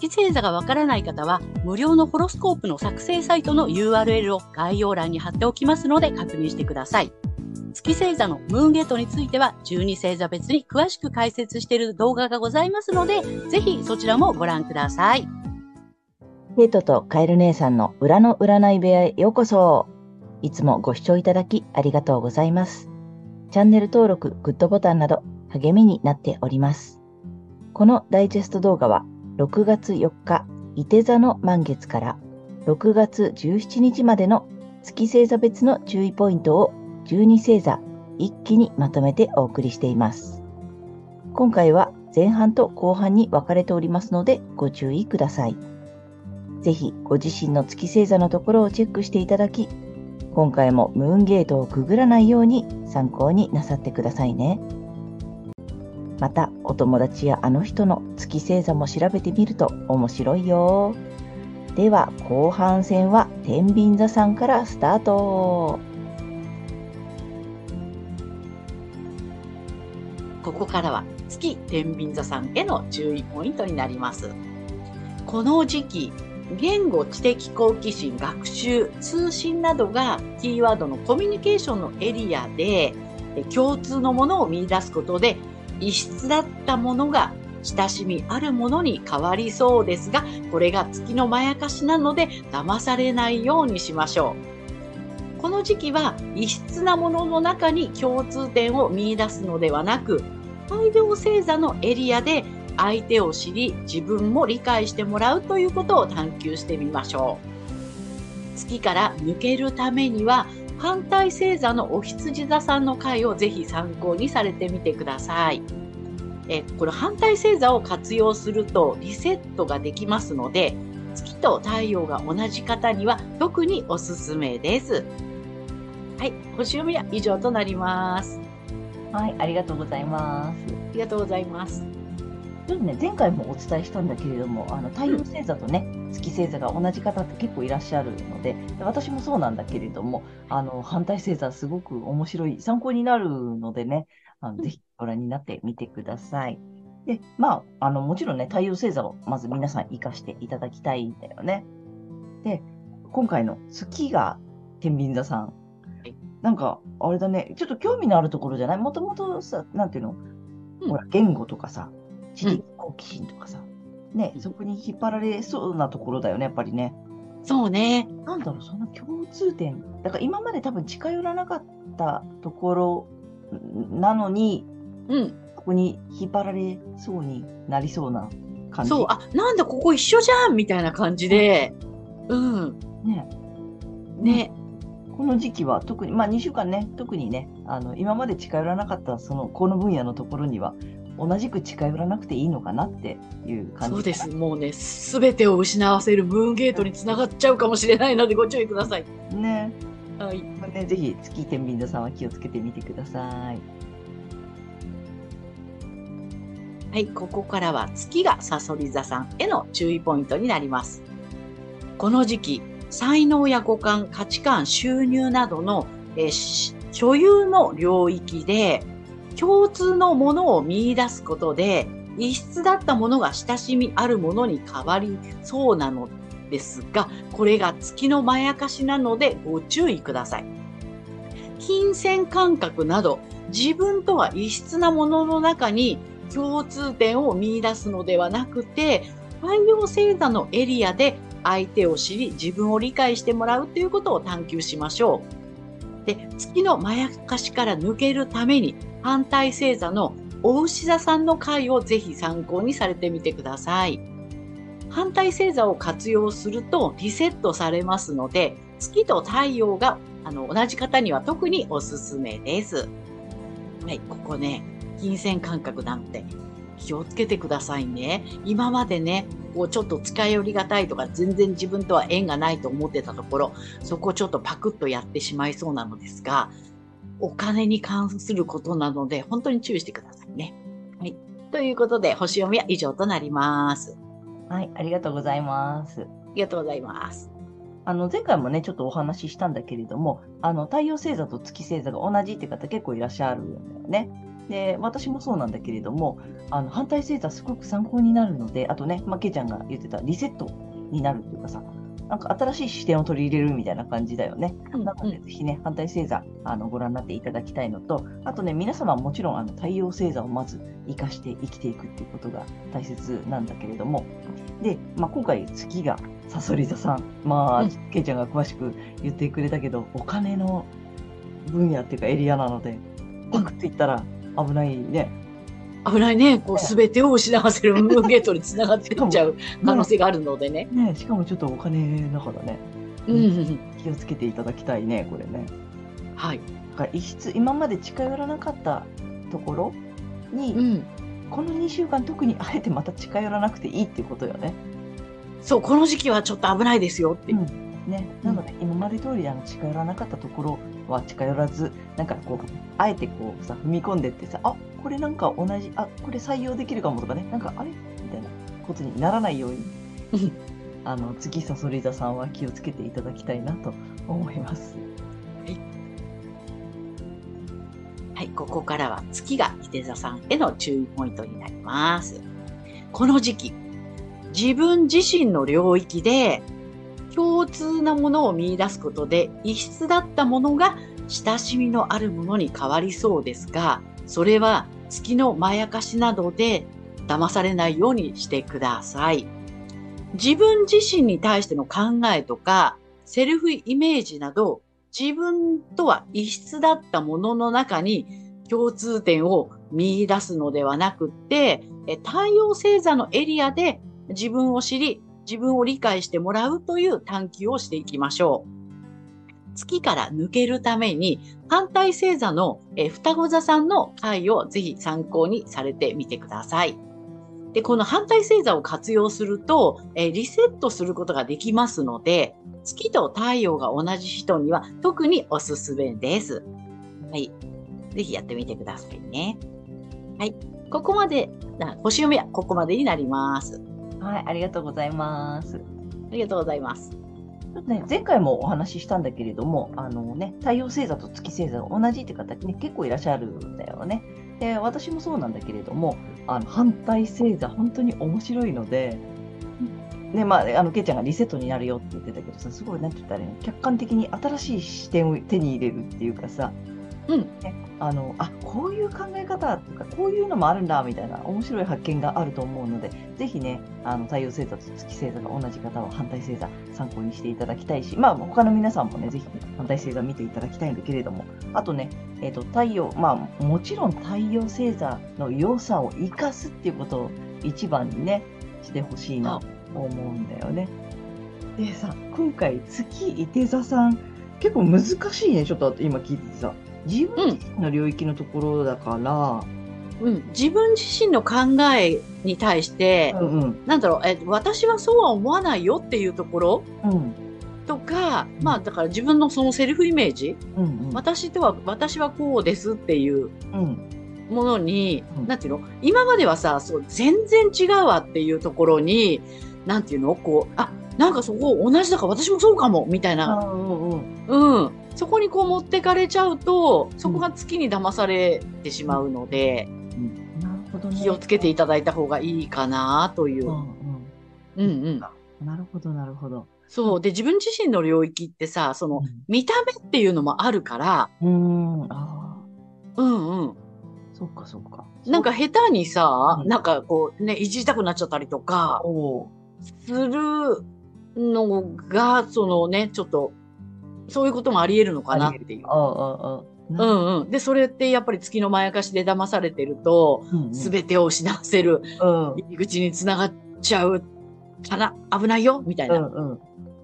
月星座がわからない方は、無料のホロスコープの作成サイトの URL を概要欄に貼っておきますので確認してください。月星座のムーンゲートについては12星座別に詳しく解説している動画がございますので、ぜひそちらもご覧ください。ゲートとカエル姉さんの裏の占い部屋へようこそ。いつもご視聴いただきありがとうございます。チャンネル登録、グッドボタンなど励みになっております。このダイジェスト動画は6月4日、伊手座の満月から6月17日までの月星座別の注意ポイントを12星座一気にまとめてお送りしています。今回は前半と後半に分かれておりますのでご注意ください。ぜひご自身の月星座のところをチェックしていただき、今回もムーンゲートをくぐらないように参考になさってくださいね。また、お友達やあの人の月星座も調べてみると面白いよ。では、後半戦は天秤座さんからスタート。ここからは月天秤座さんへの注意ポイントになります。この時期、言語、知的好奇心、学習、通信などがキーワードのコミュニケーションのエリアで共通のものを見出すことで異質だったものが親しみあるものに変わりそうですが、これが月のまやかしなので騙されないようにしましょう。この時期は異質なものの中に共通点を見出すのではなく、大量星座のエリアで相手を知り自分も理解してもらうということを探求してみましょう月から抜けるためには反対星座のお羊座さんの回をぜひ参考にされてみてください。えこれ反対星座を活用するとリセットができますので月と太陽が同じ方には特におすすめです。はい星読みは以上となります。はいありがとうございます。ありがとうございます。ちょっとね、前回もお伝えしたんだけれども、あの太陽星座とね、月星座が同じ方って結構いらっしゃるので、私もそうなんだけれども、あの反対星座すごく面白い、参考になるのでね、あのぜひご覧になってみてください。で、まあ、あのもちろんね、太陽星座をまず皆さん活かしていただきたいんだよね。で、今回の月が天秤座さん。なんか、あれだね、ちょっと興味のあるところじゃない？もともとさ、なんていうの、うん、ほら、言語とかさ、知的好奇心とかさ、うん、ね、そこに引っ張られそうなところだよね、やっぱりね。そうね。なんだろう、その共通点。だから今まで多分近寄らなかったところなのに、うん。ここに引っ張られそうになりそうな感じ。そう、あ、なんだここ一緒じゃんみたいな感じで、うん。ね。ね。この時期は特に、まあ2週間ね、特にね、あの、今まで近寄らなかったその、この分野のところには、同じく近寄らなくていいのかなっていう感じそうです。もうねすべてを失わせるムーンゲートにつながっちゃうかもしれないのでご注意ください。ね。はい。ねぜひ月天秤座さんは気をつけてみてください。はいここからは月がさそり座さんへの注意ポイントになります。この時期才能や五感価値観収入などのえ所有の領域で共通のものを見出すことで、異質だったものが親しみあるものに変わりそうなのですが、これが月のまやかしなのでご注意ください。金銭感覚など、自分とは異質なものの中に共通点を見出すのではなくて、太陽星座のエリアで相手を知り、自分を理解してもらうということを探求しましょう。で、月のまやかしから抜けるために反対星座のお牛座さんの回をぜひ参考にされてみてください。反対星座を活用するとリセットされますので、月と太陽があの同じ方には特におすすめです。はい、ここね、金銭感覚なんて、気をつけてくださいね。今までね、こうちょっと近寄りがたいとか、全然自分とは縁がないと思ってたところ、そこをちょっとパクッとやってしまいそうなのですが、お金に関することなので、本当に注意してくださいね。はい。ということで、星読みは以上となります。はい、ありがとうございます。ありがとうございます。あの、前回もね、ちょっとお話ししたんだけれども、あの、太陽星座と月星座が同じって方結構いらっしゃるんだよね。で、私もそうなんだけれども、あの、反対星座すごく参考になるので、あとね、まあ、けいちゃんが言ってたリセットになるっていうかさ、なんか新しい視点を取り入れるみたいな感じだよね。うんなので、ぜひね、反対星座、あの、ご覧になっていただきたいのと、あとね、皆様はもちろん、あの、太陽星座をまず活かして生きていくっていうことが大切なんだけれども、で、まあ、今回月がさそり座さん、まあ、うんけいちゃんが詳しく言ってくれたけど、お金の分野っていうかエリアなので、パクっていったら危ないね。危ないね。こう、すべてを失わせるムーンゲートにつながっていっちゃう可能性があるのでね。ね、しかもちょっとお金だからね、うん。気をつけていただきたいね、これね。はい。だから異質、今まで近寄らなかったところに、うん。この2週間特にあえてまた近寄らなくていいっていうことよね。そう、この時期はちょっと危ないですよっていう。ね、なので、今まで通りあの近寄らなかったところは近寄らず、なんかこう、あえてこうさ、踏み込んでってさ、あこれなんか同じ、あこれ採用できるかもとかね、なんかあれ？みたいなことにならないようにうん、あの月さそり座さんは気をつけていただきたいなと思います。はい、ここからは月が伊手座さんへの注意ポイントになります。この時期、自分自身の領域で共通なものを見出すことで異質だったものが親しみのあるものに変わりそうですが、それは月のまやかしなどで騙されないようにしてください。自分自身に対しての考えとか、セルフイメージなど、自分とは異質だったものの中に共通点を見出すのではなくって、え太陽星座のエリアで自分を知り、自分を理解してもらうという探求をしていきましょう。月から抜けるために、反対星座のえ双子座さんの回をぜひ参考にされてみてください。で、この反対星座を活用すると、えリセットすることができますので、月と太陽が同じ人には特におすすめです。はい。ぜひやってみてくださいね。はい。ここまで、星読みはここまでになります。はい、ありがとうございます。ありがとうございます。ちょっとね、前回もお話ししたんだけれども、あのね、太陽星座と月星座が同じって方ね、結構いらっしゃるんだよね。で、私もそうなんだけれども、あの反対星座、本当に面白いので、ね、まあ、あの、けいちゃんがリセットになるよって言ってたけどさ、すごい、なんて言ったらいいの、客観的に新しい視点を手に入れるっていうかさ、うん。あの、あ、こういう考え方とか、こういうのもあるんだ、みたいな面白い発見があると思うので、ぜひね、あの、太陽星座と月星座が同じ方は反対星座参考にしていただきたいし、まあ、他の皆さんもね、ぜひ反対星座見ていただきたいんだけれども、あとね、えっ、と、太陽、まあ、もちろん太陽星座の良さを生かすっていうことを一番にね、してほしいなと思うんだよね。でさ、今回、月伊手座さん、結構難しいね、ちょっと今聞いててさ。自分自身の領域のところだから、うん。自分自身の考えに対して、うんうん、なんだろう、え、私はそうは思わないよっていうところうん、とか、まあだから自分のそのセルフイメージ、うん、うん、私とは、私はこうですっていううん、ものに、うん。なんていうの？今まではさ、そう、全然違うわっていうところに、なんていうの？こう、あ、なんかそこ同じだから私もそうかも、みたいな、うん、うん。そこにこう持ってかれちゃうと、そこが月に騙されてしまうので、なるほどね。気をつけていただいた方がいいかなというう。ん、うんうん。うん。なるほど、なるほど。そう。で、自分自身の領域ってさ、その、見た目っていうのもあるから、うん、うん、あうんうん。あ、そっか、そっか。なんか下手にさ、うんなんかこうね、いじりたくなっちゃったりとか、するのが、そのね、ちょっと、そういうこともあり得るのかなっていう。うな、んうん。で、それってやっぱり月のまやかしで騙されてると、うん、すべてを失わせるうん、入り口につながっちゃうから危ないよみたいな。うん、うん。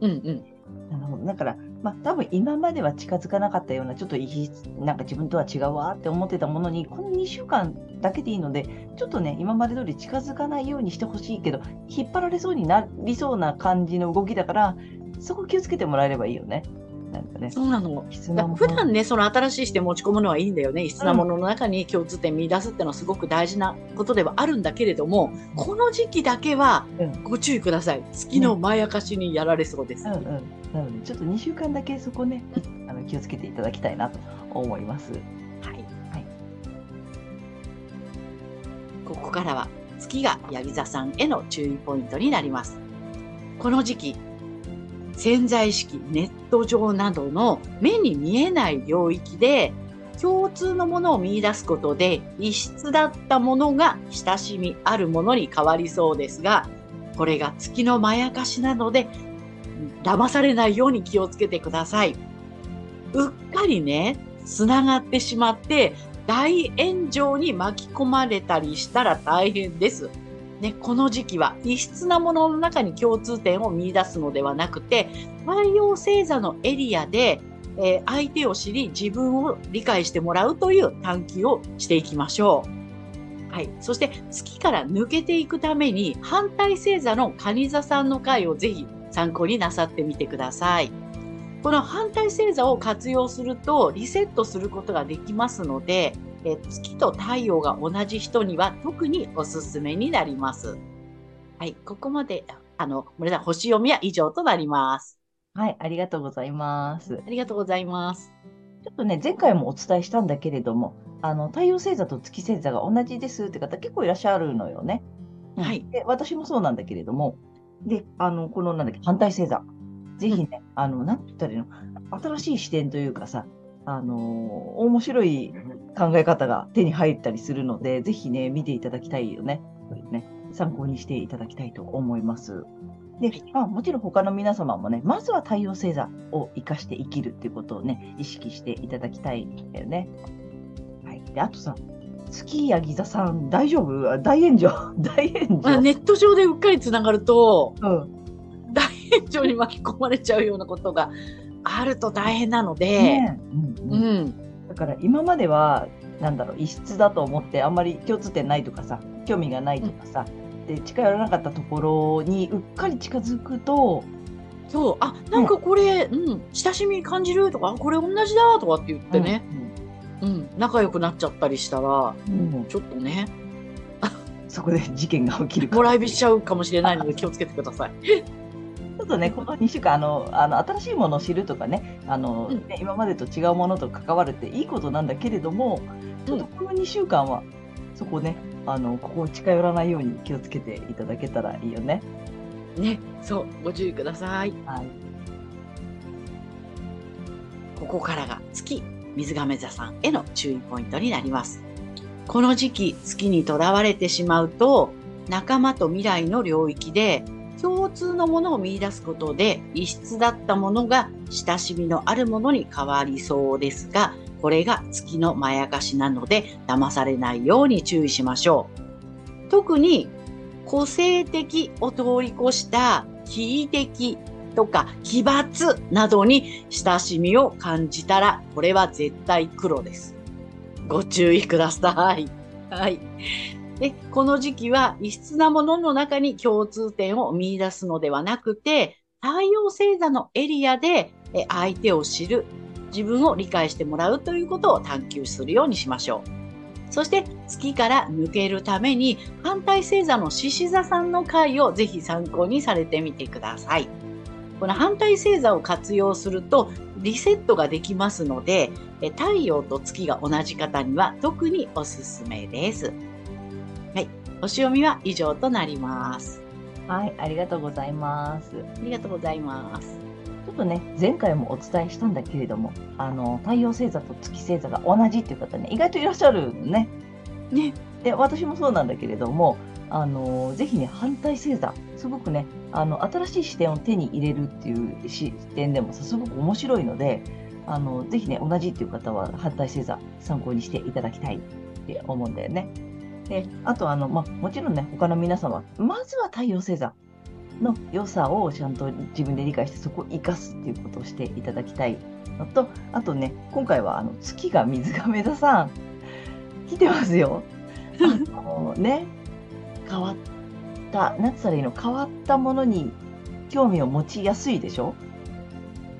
うんうん。だから、まあ、多分今までは近づかなかったような、ちょっといいなんか自分とは違うわって思ってたものに、この2週間だけでいいので、ちょっとね、今まで通り近づかないようにしてほしいけど、引っ張られそうになりそうな感じの動きだから、そこ気をつけてもらえればいいよね。なんかね。そうなの。なもの普段ね、その新しい視点持ち込むのはいいんだよね。異質なものの中に共通点見出すっていうのはすごく大事なことではあるんだけれども、この時期だけはうんご注意ください。月のまやかしにやられそうです。うんうん。なので、ちょっと2週間だけそこね、あの気をつけていただきたいなと思います。はい。はいここからは月がヤギ座さんへの注意ポイントになります。この時期、潜在意識、ネット上などの目に見えない領域で共通のものを見出すことで異質だったものが親しみあるものに変わりそうですが、これが月のまやかしなので、騙されないように気をつけてください。うっかりね、繋がってしまって、大炎上に巻き込まれたりしたら大変です。ね、この時期は異質なものの中に共通点を見出すのではなくて、太陽星座のエリアで、えー相手を知り自分を理解してもらうという探求をしていきましょう。はい。そして月から抜けていくために反対星座の蟹座さんの回をぜひ参考になさってみてください。この反対星座を活用するとリセットすることができますので、えー月と太陽が同じ人には特におすすめになります。はい。ここまで、あの、森さん、星読みは以上となります。はい、ありがとうございます。ありがとうございます。ちょっとね、前回もお伝えしたんだけれども、あの太陽星座と月星座が同じですって方結構いらっしゃるのよね。うんはいで私もそうなんだけれども、で、あの、このなんだっけ、反対星座。ぜひね、あの、なんて言ったらいいの、新しい視点というかさ、あのー面白い考え方が手に入ったりするので、ぜひね、見ていただきたいよね。ね参考にしていただきたいと思います。で、まあ、もちろん他の皆様もね、まずは太陽星座を生かして生きるっていうことをね、意識していただきたいんだよね。はい。で、あとさ、月やギザさん、大丈夫？あ 大炎上 大炎上、まあ、ネット上でうっかりつながると、うん。大炎上に巻き込まれちゃうようなことがあると大変なので、ねうんううんん。だから今までは、なんだろう、異質だと思って、あんまり共通点ないとかさ、興味がないとかさ、で近寄らなかったところにうっかり近づくと、そう、あ、なんかこれ、うん、親しみ感じるとか、あこれ同じだとかって言ってね、うん、仲良くなっちゃったりしたら、うん。うんちょっとね、そこで事件が起きるかもらい火しちゃうかもしれないので気をつけてください。っとね、この2週間あのあの、新しいものを知るとかねあの、うんね今までと違うものと関わるっていいことなんだけれども、ちょっとこの2週間は、そこね、あのここを近寄らないように気をつけていただけたらいいよね。ね、そう、ご注意ください。はい、ここからが月、水亀座さんへの注意ポイントになります。この時期、月にとらわれてしまうと、仲間と未来の領域で共通のものを見出すことで異質だったものが親しみのあるものに変わりそうですが、これが月のまやかしなので騙されないように注意しましょう。特に個性的を通り越した奇異的とか奇抜などに親しみを感じたら、これは絶対黒です。ご注意ください。はい。で、この時期は異質なものの中に共通点を見出すのではなくて、太陽星座のエリアで相手を知る、自分を理解してもらうということを探求するようにしましょう。そして月から抜けるために反対星座の獅子座さんの回をぜひ参考にされてみてください。この反対星座を活用するとリセットができますので、太陽と月が同じ方には特におすすめです。はい。星読みは以上となります。はい、ありがとうございます。ありがとうございます。ちょっとね、前回もお伝えしたんだけれども、あの太陽星座と月星座が同じっていう方ね、意外といらっしゃるのね。ね。で、私もそうなんだけれども、あのぜひね、反対星座、すごくね、あの新しい視点を手に入れるっていう視点でもさ、すごく面白いので、あのぜひね、同じっていう方は反対星座、参考にしていただきたいって思うんだよね。で、あとあの、まあ、もちろんね、他の皆様、まずは太陽星座の良さをちゃんと自分で理解して、そこを生かすっていうことをしていただきたいのと、あとね、今回はあの月が水亀座さん、来てますよ。あのね、変わった、なんつったらいいの、変わったものに興味を持ちやすいでしょ？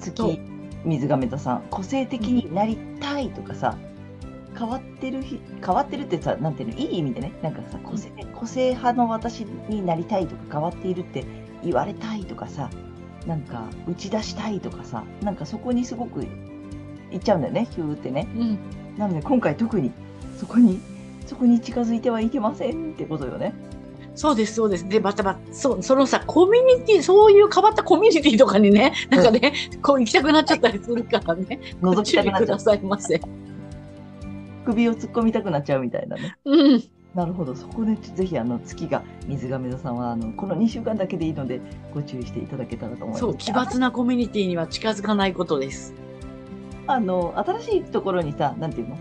月、水亀座さん、個性的になりたいとかさ、変わってるひ、変わってるってさ、なんていうの、いい意味でね、なんかさ、個性個性派の私になりたいとか、変わっているって言われたいとかさ、なんか打ち出したいとかさ、なんかそこにすごくいっちゃうんだよね、ヒューってね。うん。なので今回特にそこにそこに近づいてはいけませんってことよね。そうです、そうです。で、またまた、そう、そのさ、コミュニティ、そういう変わったコミュニティとかにね、なんかね、こう行きたくなっちゃったりするからね、ご覗き注意くだたくなっちゃう。さいませ。首を突っ込みたくなっちゃうみたいなね。うん。なるほど。そこでぜひあの月が水亀座さんはあのこの2週間だけでいいのでご注意していただけたらと思います。そう、奇抜なコミュニティには近づかないことです。あの新しいところにさ、なんていうの？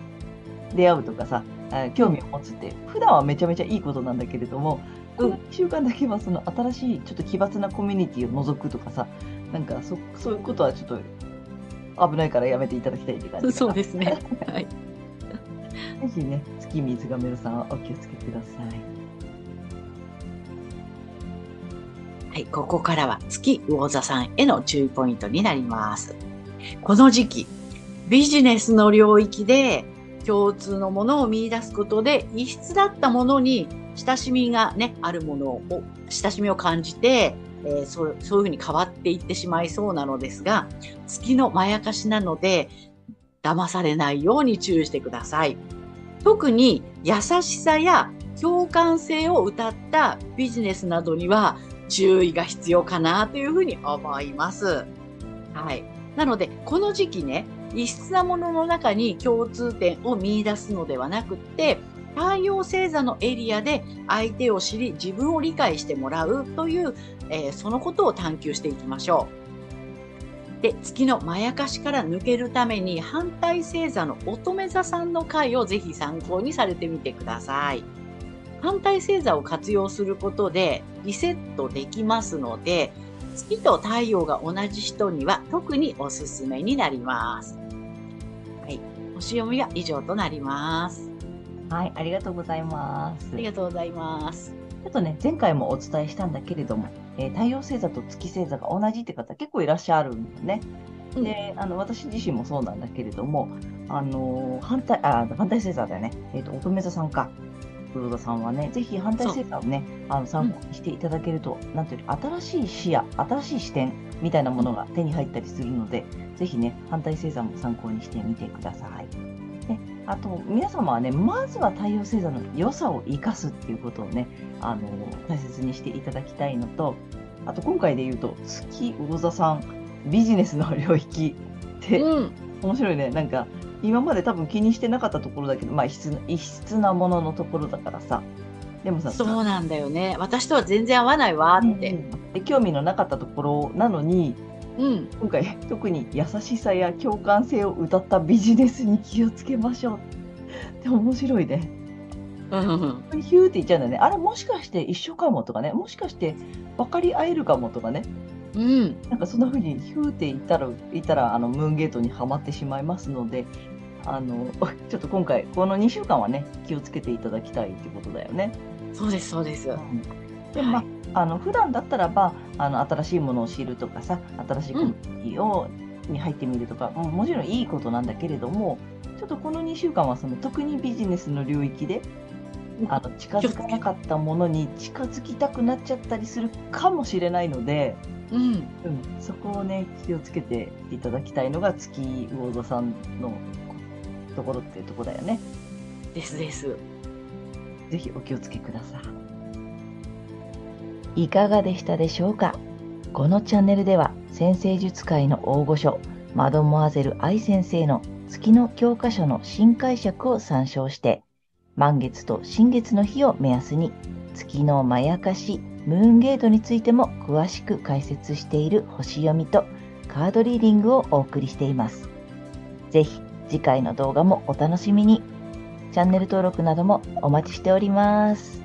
出会うとかさ、あ興味を持つって普段はめちゃめちゃいいことなんだけれども、この2週間だけはその新しいちょっと奇抜なコミュニティを覗くとかさ、なんかそそういうことはちょっと危ないからやめていただきたいって感じ。そうですね。はい。ぜひね、月水亀座さんはお気をつけください。はい、ここからは月魚座さんへの注意ポイントになります。この時期、ビジネスの領域で共通のものを見出すことで異質だったものに親しみがね、あるものを、親しみを感じて、えーそうそういうふうに変わっていってしまいそうなのですが、月のまやかしなので、騙されないように注意してください。特に優しさや共感性を謳ったビジネスなどには注意が必要かなというふうに思います。はい。なので、この時期ね、異質なものの中に共通点を見出すのではなくって、太陽星座のエリアで相手を知り、自分を理解してもらうという、えーそのことを探求していきましょう。で、月のまやかしから抜けるために、反対星座の乙女座さんの回をぜひ参考にされてみてください。反対星座を活用することでリセットできますので、月と太陽が同じ人には特におすすめになります。はい。星読みは以上となります。はい、ありがとうございます。ありがとうございます。ちょっとね、前回もお伝えしたんだけれども、えー太陽星座と月星座が同じって方結構いらっしゃるんだね。うんで、あの私自身もそうなんだけれども、あのー反対、あ、反対星座だよね。えっ、と、乙女座さんか。黒田さんはね、ぜひ反対星座をね、あの参考にしていただけると、なんていうの、新しい視野、新しい視点みたいなものが手に入ったりするので、ぜひね、反対星座も参考にしてみてください。であと、皆様はね、まずは太陽星座の良さを生かすっていうことをね、あの大切にしていただきたいのと、あと今回で言うと、月魚座さん、ビジネスの領域って、うん。面白いね。なんか、今まで多分気にしてなかったところだけど、まあ異質な、異質なもののところだからさ。でもさ、そうなんだよね。私とは全然合わないわって。で興味のなかったところなのに、うん。今回特に優しさや共感性を歌ったビジネスに気をつけましょう。って面白いね。うん。ヒューって言っちゃうんだよね。あれもしかして一緒かもとかね。もしかして分かり合えるかもとかね。うん。なんかそんな風にヒューって言ったら、言ったらあのムーンゲートにはまってしまいますので、あの、ちょっと今回、この2週間はね、気をつけていただきたいってことだよね。そうです、そうです。でもまあ、あの普段だったらばあの新しいものを知るとかさ新しいコミュニティを、に入ってみるとかももちろんいいことなんだけれどもちょっとこの2週間はその特にビジネスの領域であの近づかなかったものに近づきたくなっちゃったりするかもしれないので、うん。うん、そこをね気をつけていただきたいのが月魚座さんのところっていうところだよね。ですです。ぜひお気をつけください。いかがでしたでしょうか？このチャンネルでは先生術界の大御所マドモアゼル愛先生の月の教科書の新解釈を参照して満月と新月の日を目安に月のまやかしムーンゲートについても詳しく解説している星読みとカードリーディングをお送りしています。ぜひ次回の動画もお楽しみに。チャンネル登録などもお待ちしております。